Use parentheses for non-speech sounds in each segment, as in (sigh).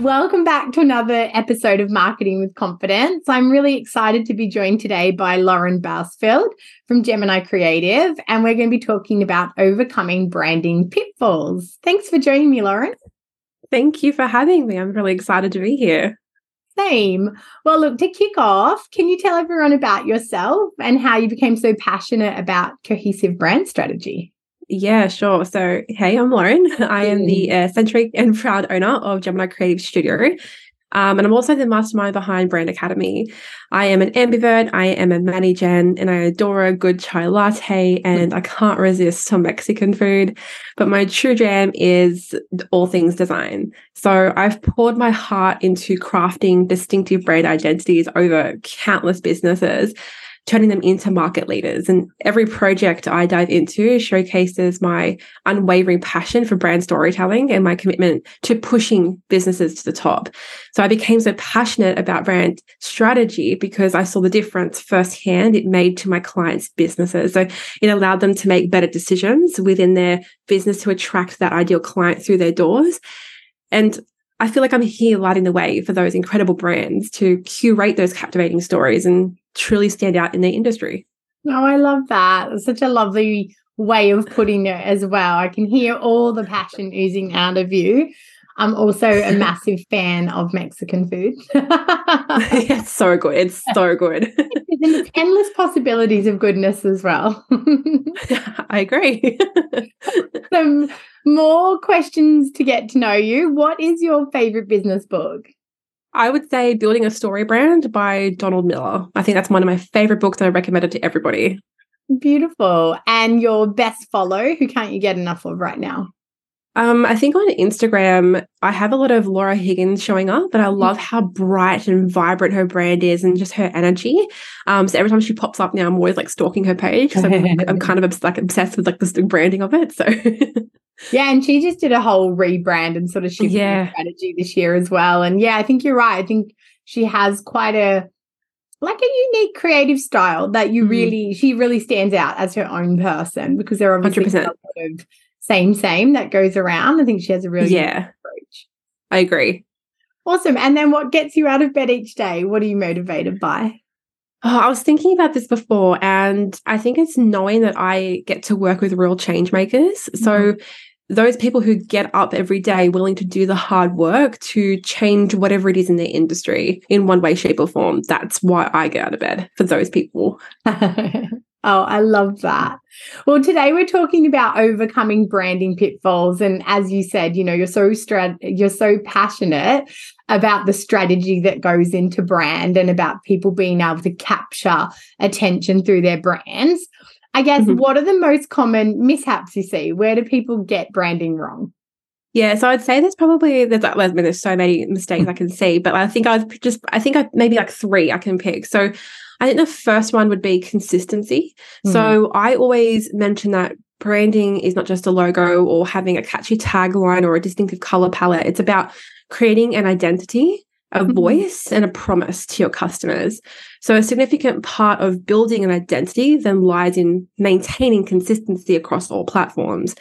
Welcome back to another episode of Marketing with Confidence. I'm really excited to be joined today by Loren Bousfield from Gemini Creative, and we're going to be talking about overcoming branding pitfalls. Thanks for joining me, Loren. Thank you for having me. I'm really excited to be here. Same. Well, look, to kick off, can you tell everyone about yourself and how you became so passionate about cohesive brand strategy? Yeah, sure. So, hey, I'm Loren. (laughs) I am the uh, centric and proud owner of Gemini Creative Studio. Um, and I'm also the mastermind behind Brand Academy. I am an ambivert, I am a manager, and I adore a good chai latte, and I can't resist some Mexican food. But my true jam is all things design. So I've poured my heart into crafting distinctive brand identities over countless businesses turning them into market leaders. And every project I dive into showcases my unwavering passion for brand storytelling and my commitment to pushing businesses to the top. So I became so passionate about brand strategy because I saw the difference firsthand it made to my clients' businesses. So it allowed them to make better decisions within their business to attract that ideal client through their doors. And I feel like I'm here lighting the way for those incredible brands to curate those captivating stories and truly stand out in the industry. Oh, I love that. It's such a lovely way of putting it as well. I can hear all the passion oozing out of you. I'm also a (laughs) massive fan of Mexican food. (laughs) (laughs) it's so good. It's so good. There's endless possibilities of goodness as well. I agree. Some more questions to get to know you. What is your favorite business book? I would say Building a Story Brand by Donald Miller. I think that's one of my favorite books that I recommended to everybody. Beautiful. And your best follow, who can't you get enough of right now? Um, I think on Instagram, I have a lot of Laura Higgins showing up, but I love mm. how bright and vibrant her brand is and just her energy. Um, so every time she pops up now, I'm always like stalking her page because I'm, I'm, (laughs) kind of like obsessed with like the branding of it. So (laughs) Yeah, and she just did a whole rebrand and sort of shifted yeah. strategy this year as well. And yeah, I think you're right. I think she has quite a like a unique creative style that you mm. really she really stands out as her own person because there are obviously 100%. a lot of same same that goes around. I think she has a really yeah approach. I agree. Awesome. And then what gets you out of bed each day? What are you motivated by? Oh, I was thinking about this before, and I think it's knowing that I get to work with real change makers. Mm-hmm. So those people who get up every day willing to do the hard work to change whatever it is in their industry in one way, shape, or form. That's why I get out of bed for those people. (laughs) Oh, I love that. Well, today we're talking about overcoming branding pitfalls and as you said, you know, you're so strat- you're so passionate about the strategy that goes into brand and about people being able to capture attention through their brands. I guess mm-hmm. what are the most common mishaps you see? Where do people get branding wrong? Yeah, so I'd say there's probably there's I mean, there's so many mistakes I can see, but I think I've just I think I maybe like three I can pick. So I think the first one would be consistency. Mm-hmm. So I always mention that branding is not just a logo or having a catchy tagline or a distinctive color palette. It's about creating an identity a mm-hmm. voice and a promise to your customers. So, a significant part of building an identity then lies in maintaining consistency across all platforms.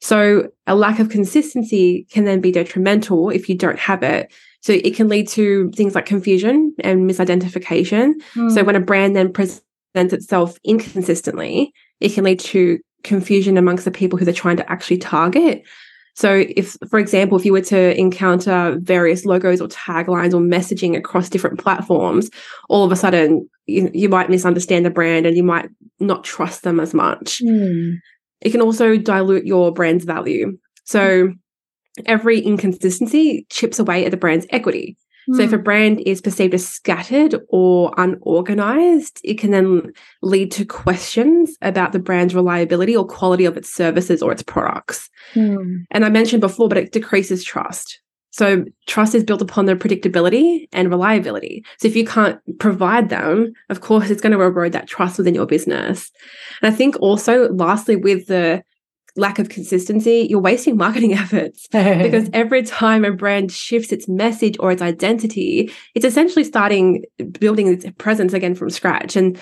So, a lack of consistency can then be detrimental if you don't have it. So, it can lead to things like confusion and misidentification. Mm. So, when a brand then presents itself inconsistently, it can lead to confusion amongst the people who they're trying to actually target. So, if, for example, if you were to encounter various logos or taglines or messaging across different platforms, all of a sudden you, you might misunderstand the brand and you might not trust them as much. Mm. It can also dilute your brand's value. So, every inconsistency chips away at the brand's equity. So if a hmm. brand is perceived as scattered or unorganized, it can then lead to questions about the brand's reliability or quality of its services or its products. Mm. And I mentioned before, but it decreases trust. So trust is built upon the predictability and reliability. So if you can't provide them, of course, it's going to erode that trust within your business. And I think also, lastly, with the lack of consistency, you're wasting marketing (laughs) efforts (laughs) because every time a brand shifts its message or its identity, it's essentially starting building its presence again from scratch. And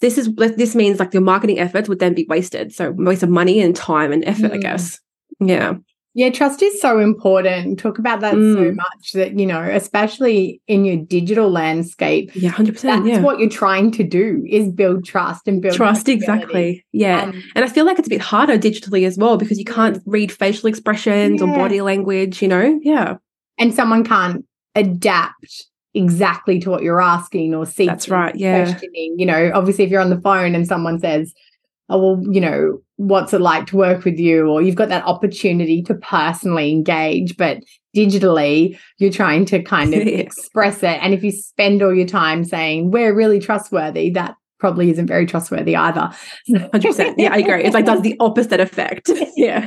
this is this means like your marketing efforts would then be wasted. So waste of money and time and effort, mm. I guess. Yeah. Yeah, trust is so important. Talk about that mm. so much that, you know, especially in your digital landscape. Yeah, 100%. That's yeah. what you're trying to do is build trust and build trust. Exactly. Yeah. Um, and I feel like it's a bit harder digitally as well because you can't read facial expressions yeah. or body language, you know? Yeah. And someone can't adapt exactly to what you're asking or seeking. That's right. Yeah. Questioning. You know, obviously, if you're on the phone and someone says, oh, well, you know, what's it like to work with you? Or you've got that opportunity to personally engage, but digitally, you're trying to kind of (laughs) express it. And if you spend all your time saying, we're really trustworthy, that probably isn't very trustworthy either. 100%. Yeah, I agree. It's like does the (laughs) opposite effect. (laughs) yeah.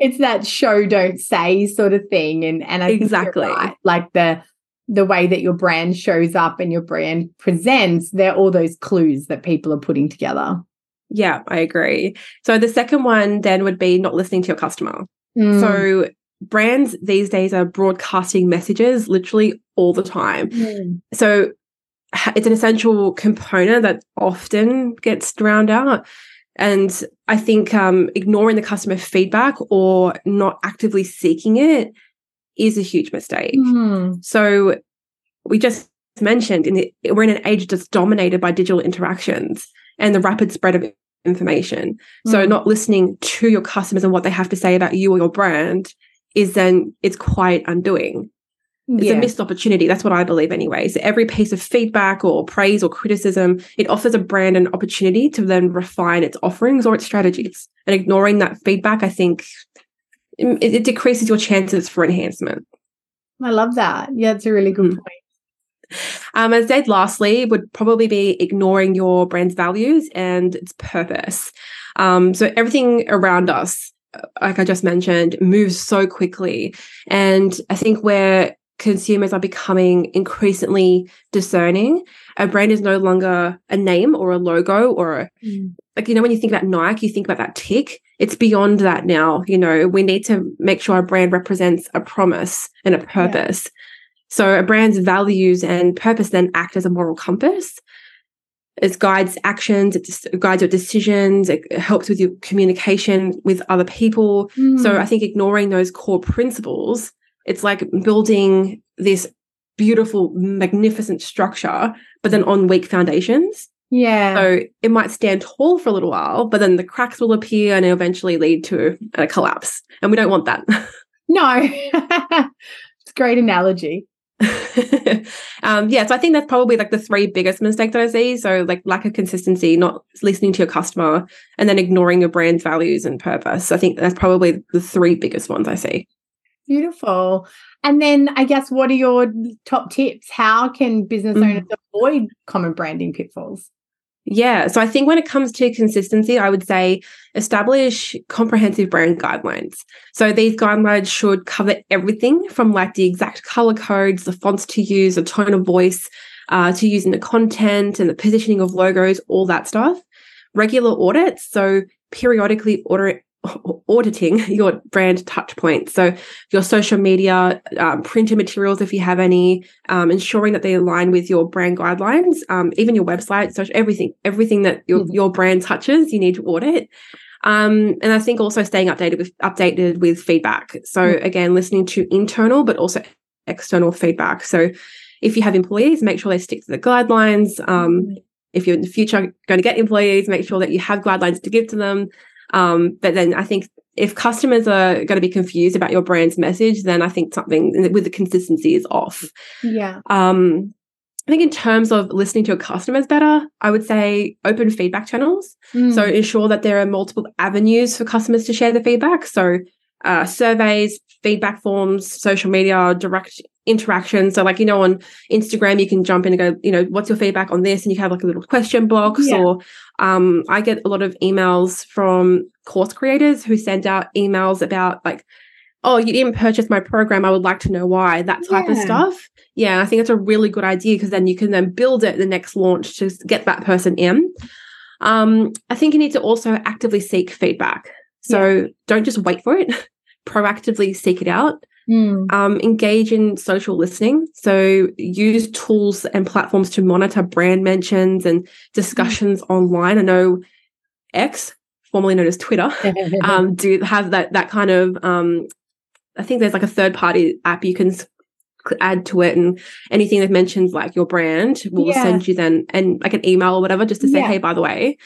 it's that show don't say sort of thing and and I exactly right. like the the way that your brand shows up and your brand presents, they're all those clues that people are putting together. Yeah, I agree. So the second one then would be not listening to your customer. Mm. So brands these days are broadcasting messages literally all the time. Mm. So it's an essential component that often gets drowned out. And I think um, ignoring the customer feedback or not actively seeking it is a huge mistake. Mm. So we just mentioned in the, we're in an age that's dominated by digital interactions and the rapid spread of information. Mm. So not listening to your customers and what they have to say about you or your brand is then it's quite undoing. It's yeah. a missed opportunity. That's what I believe anyway. So every piece of feedback or praise or criticism, it offers a brand an opportunity to then refine its offerings or its strategies. And ignoring that feedback, I think it, it decreases your chances for enhancement. I love that. Yeah, it's a really good mm. point. Um, as said, lastly, would probably be ignoring your brand's values and its purpose. Um, so everything around us, like I just mentioned, moves so quickly, and I think where consumers are becoming increasingly discerning, a brand is no longer a name or a logo or a, mm. like you know when you think about Nike, you think about that tick. It's beyond that now. You know, we need to make sure our brand represents a promise and a purpose. Yeah so a brand's values and purpose then act as a moral compass. It guides actions, it guides your decisions, it helps with your communication with other people. Mm. So I think ignoring those core principles, it's like building this beautiful, magnificent structure, but then on weak foundations. Yeah. So it might stand tall for a little while, but then the cracks will appear and eventually lead to a collapse. And we don't want that. (laughs) no. (laughs) it's a great analogy. (laughs) um, yeah, so I think that's probably like the three biggest mistakes that I see. So like lack of consistency, not listening to your customer, and then ignoring your brand's values and purpose. I think that's probably the three biggest ones I see. Beautiful. And then I guess what are your top tips? How can business owners mm. avoid common branding pitfalls? Yeah. So I think when it comes to consistency, I would say establish comprehensive brand guidelines. So these guidelines should cover everything from like the exact color codes, the fonts to use, the tone of voice uh, to use in the content and the positioning of logos, all that stuff. Regular audits. So periodically audit (laughs) auditing your brand touch points. So your social media, um, printed materials, if you have any, um, ensuring that they align with your brand guidelines, um, even your website, so everything, everything that your, mm-hmm. your brand touches, you need to audit. Um, and I think also staying updated with updated with feedback. So mm-hmm. again, listening to internal but also external feedback. So if you have employees, make sure they stick to the guidelines. Um, mm-hmm. if you're in the future going to get employees, make sure that you have guidelines to give to them. Um, but then I think if customers are going to be confused about your brand's message, then I think something with the consistency is off. Yeah. Um, I think in terms of listening to your customers better, I would say open feedback channels. Mm. So ensure that there are multiple avenues for customers to share the feedback. So uh, surveys, feedback forms, social media, direct interaction. So, like, you know, on Instagram, you can jump in and go, you know, what's your feedback on this? And you have like a little question box. Yeah. Or um, I get a lot of emails from course creators who send out emails about like, oh, you didn't purchase my program. I would like to know why, that type yeah. of stuff. Yeah, I think it's a really good idea because then you can then build it the next launch to get that person in. Um, I think you need to also actively seek feedback. So yeah. don't just wait for it, (laughs) proactively seek it out. Mm. Um, engage in social listening. So use tools and platforms to monitor brand mentions and discussions mm. online. I know X, formerly known as Twitter, (laughs) um, do have that that kind of. Um, I think there's like a third party app you can add to it, and anything that mentions like your brand will yeah. send you then and like an email or whatever just to say, yeah. hey, by the way.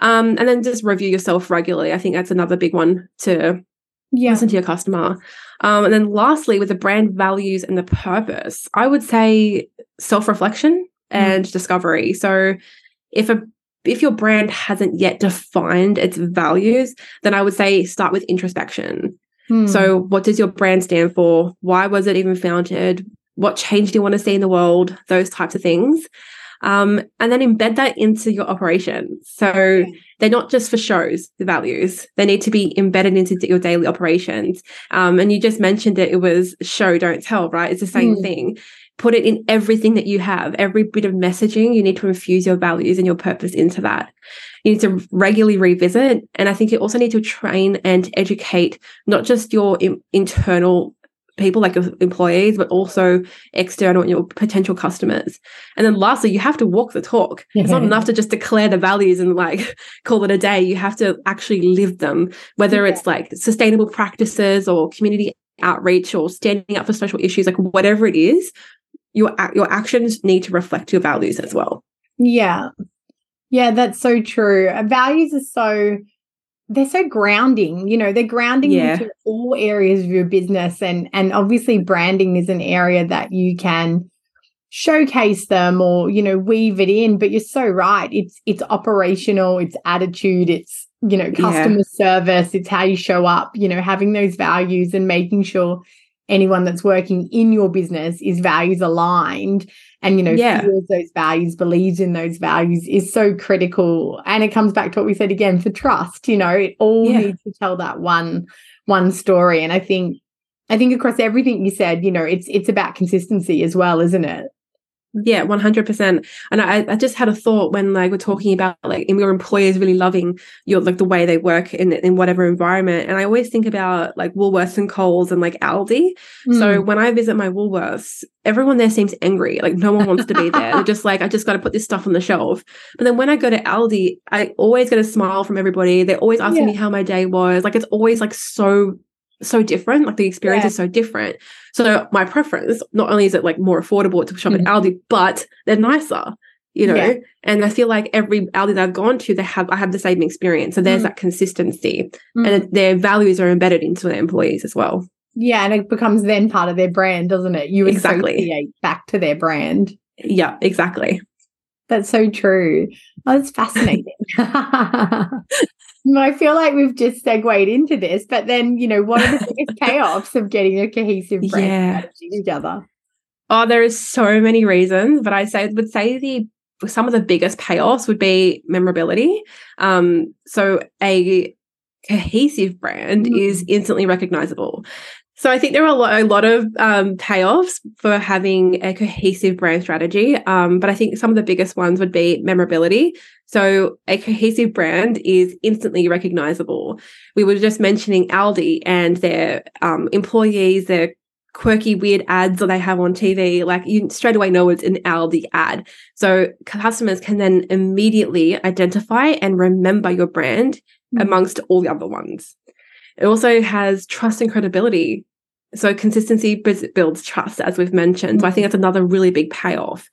Um, and then just review yourself regularly. I think that's another big one to yeah. listen to your customer. Um, and then lastly, with the brand values and the purpose, I would say self-reflection and mm. discovery. So if a if your brand hasn't yet defined its values, then I would say start with introspection. Mm. So what does your brand stand for? Why was it even founded? What change do you want to see in the world? Those types of things. Um, and then embed that into your operations. So okay. they're not just for shows, the values, they need to be embedded into your daily operations. Um, and you just mentioned it, it was show, don't tell, right? It's the same mm. thing. Put it in everything that you have, every bit of messaging, you need to infuse your values and your purpose into that. You need to regularly revisit. And I think you also need to train and educate not just your internal people like your employees, but also external your potential customers. And then lastly, you have to walk the talk. It's not enough to just declare the values and like (laughs) call it a day. You have to actually live them, whether yeah. it's like sustainable practices or community outreach or standing up for social issues, like whatever it is, your your actions need to reflect your values as well. Yeah. Yeah, that's so true. Values are so they're so grounding you know they're grounding yeah. into all areas of your business and and obviously branding is an area that you can showcase them or you know weave it in but you're so right it's it's operational it's attitude it's you know customer yeah. service it's how you show up you know having those values and making sure anyone that's working in your business is values aligned and you know yeah. feels those values believes in those values is so critical and it comes back to what we said again for trust you know it all yeah. needs to tell that one one story and i think i think across everything you said you know it's it's about consistency as well isn't it yeah, 100%. And I, I just had a thought when like we're talking about like your employers really loving your like the way they work in in whatever environment. And I always think about like Woolworths and Coles and like Aldi. Mm. So when I visit my Woolworths, everyone there seems angry. Like no one wants to be there. They're just like, I just got to put this stuff on the shelf. But then when I go to Aldi, I always get a smile from everybody. They're always asking yeah. me how my day was. Like it's always like so so different. Like the experience yeah. is so different. So my preference, not only is it like more affordable to shop mm-hmm. at Aldi, but they're nicer, you know. Yeah. And I feel like every Aldi that I've gone to, they have I have the same experience. So there's mm-hmm. that consistency, mm-hmm. and their values are embedded into their employees as well. Yeah, and it becomes then part of their brand, doesn't it? You exactly. back to their brand. Yeah, exactly. That's so true. Oh, that's fascinating. (laughs) I feel like we've just segued into this, but then, you know, what are the (laughs) biggest payoffs of getting a cohesive brand yeah. together? Oh, there is so many reasons, but I say would say the some of the biggest payoffs would be memorability. Um, so a cohesive brand mm. is instantly recognizable. So I think there are a lot, a lot of um, payoffs for having a cohesive brand strategy. Um, but I think some of the biggest ones would be memorability. So a cohesive brand is instantly recognizable. We were just mentioning Aldi and their um, employees, their quirky, weird ads that they have on TV. Like you straight away know it's an Aldi ad. So customers can then immediately identify and remember your brand mm-hmm. amongst all the other ones. It also has trust and credibility. So consistency builds trust, as we've mentioned. So I think that's another really big payoff.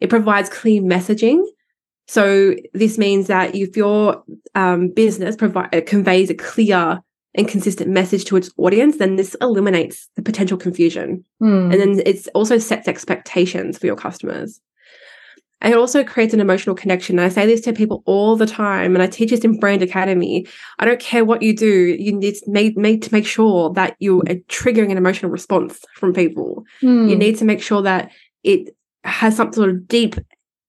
It provides clear messaging. So this means that if your um, business provide, uh, conveys a clear and consistent message to its audience, then this eliminates the potential confusion. Mm. And then it also sets expectations for your customers. And it also creates an emotional connection. And I say this to people all the time, and I teach this in Brand Academy. I don't care what you do, you need to make, make to make sure that you're triggering an emotional response from people. Mm. You need to make sure that it has some sort of deep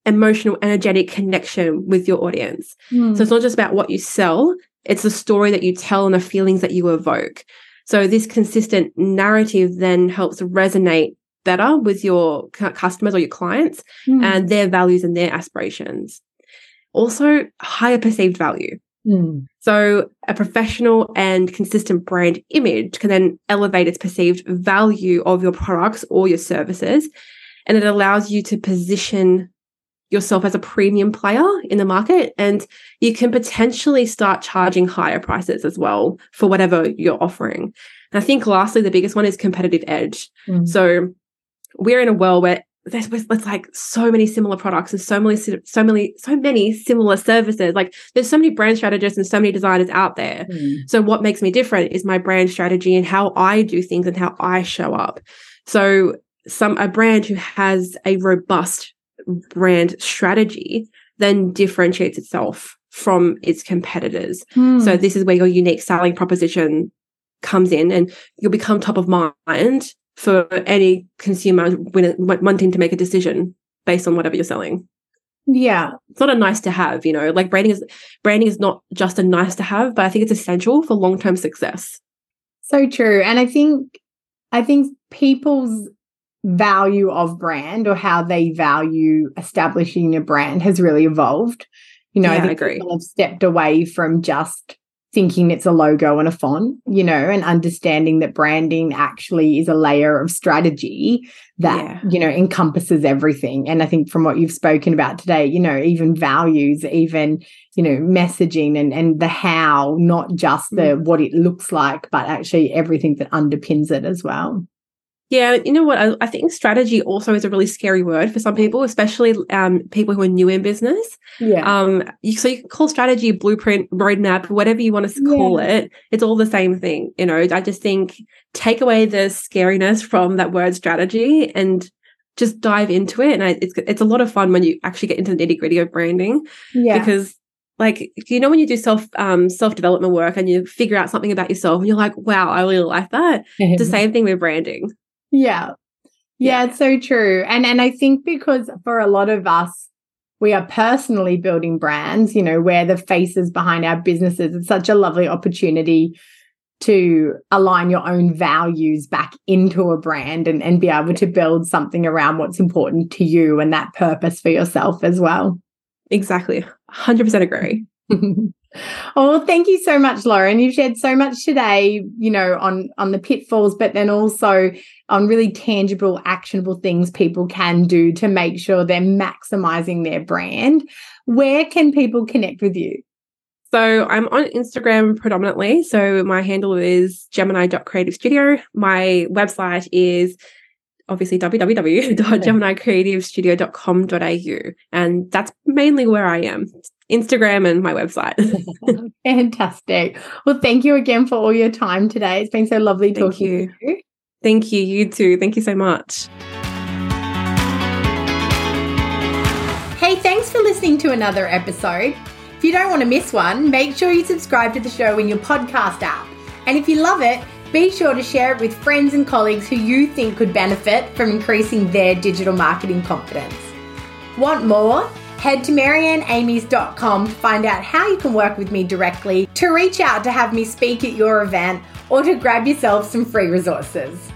emotional, energetic connection with your audience. Mm. So it's not just about what you sell, it's the story that you tell and the feelings that you evoke. So this consistent narrative then helps resonate better with your customers or your clients mm. and their values and their aspirations. Also, higher perceived value. Mm. So, a professional and consistent brand image can then elevate its perceived value of your products or your services. And it allows you to position yourself as a premium player in the market. And you can potentially start charging higher prices as well for whatever you're offering. And I think, lastly, the biggest one is competitive edge. Mm. So, we're in a world where there's, there's like so many similar products and so many so many so many similar services like there's so many brand strategists and so many designers out there mm. so what makes me different is my brand strategy and how i do things and how i show up so some a brand who has a robust brand strategy then differentiates itself from its competitors mm. so this is where your unique selling proposition comes in and you'll become top of mind for any consumer wanting to make a decision based on whatever you're selling. Yeah. It's not a nice to have, you know, like branding is branding is not just a nice to have, but I think it's essential for long-term success. So true. And I think I think people's value of brand or how they value establishing a brand has really evolved. You know, yeah, I think I agree. people have stepped away from just thinking it's a logo and a font, you know, and understanding that branding actually is a layer of strategy that, yeah. you know, encompasses everything. And I think from what you've spoken about today, you know, even values, even, you know, messaging and and the how, not just the mm. what it looks like, but actually everything that underpins it as well. Yeah, you know what? I, I, think strategy also is a really scary word for some people, especially um, people who are new in business. Yeah. Um. You, so you can call strategy, blueprint, roadmap, whatever you want to call yeah. it. It's all the same thing. You know. I just think take away the scariness from that word strategy and just dive into it. And I, it's it's a lot of fun when you actually get into the nitty gritty of branding. Yeah. Because like you know when you do self um self development work and you figure out something about yourself and you're like wow i really like that it's (laughs) the same thing with branding yeah. Yeah, it's so true. And and I think because for a lot of us we are personally building brands, you know, we're the faces behind our businesses. It's such a lovely opportunity to align your own values back into a brand and, and be able to build something around what's important to you and that purpose for yourself as well. Exactly. 100% agree. (laughs) (laughs) Oh, thank you so much, Loren. You've shared so much today, you know, on on the pitfalls, but then also on really tangible, actionable things people can do to make sure they're maximizing their brand. Where can people connect with you? So I'm on Instagram predominantly. So my handle is gemini.creativestudio. My website is obviously www.geminicreativestudio.com.au. And that's mainly where I am. Instagram and my website. (laughs) Fantastic. Well, thank you again for all your time today. It's been so lovely thank talking you. to you. Thank you. You too. Thank you so much. Hey, thanks for listening to another episode. If you don't want to miss one, make sure you subscribe to the show in your podcast app. And if you love it, be sure to share it with friends and colleagues who you think could benefit from increasing their digital marketing confidence. Want more? Head to marianneamies.com to find out how you can work with me directly, to reach out to have me speak at your event, or to grab yourself some free resources.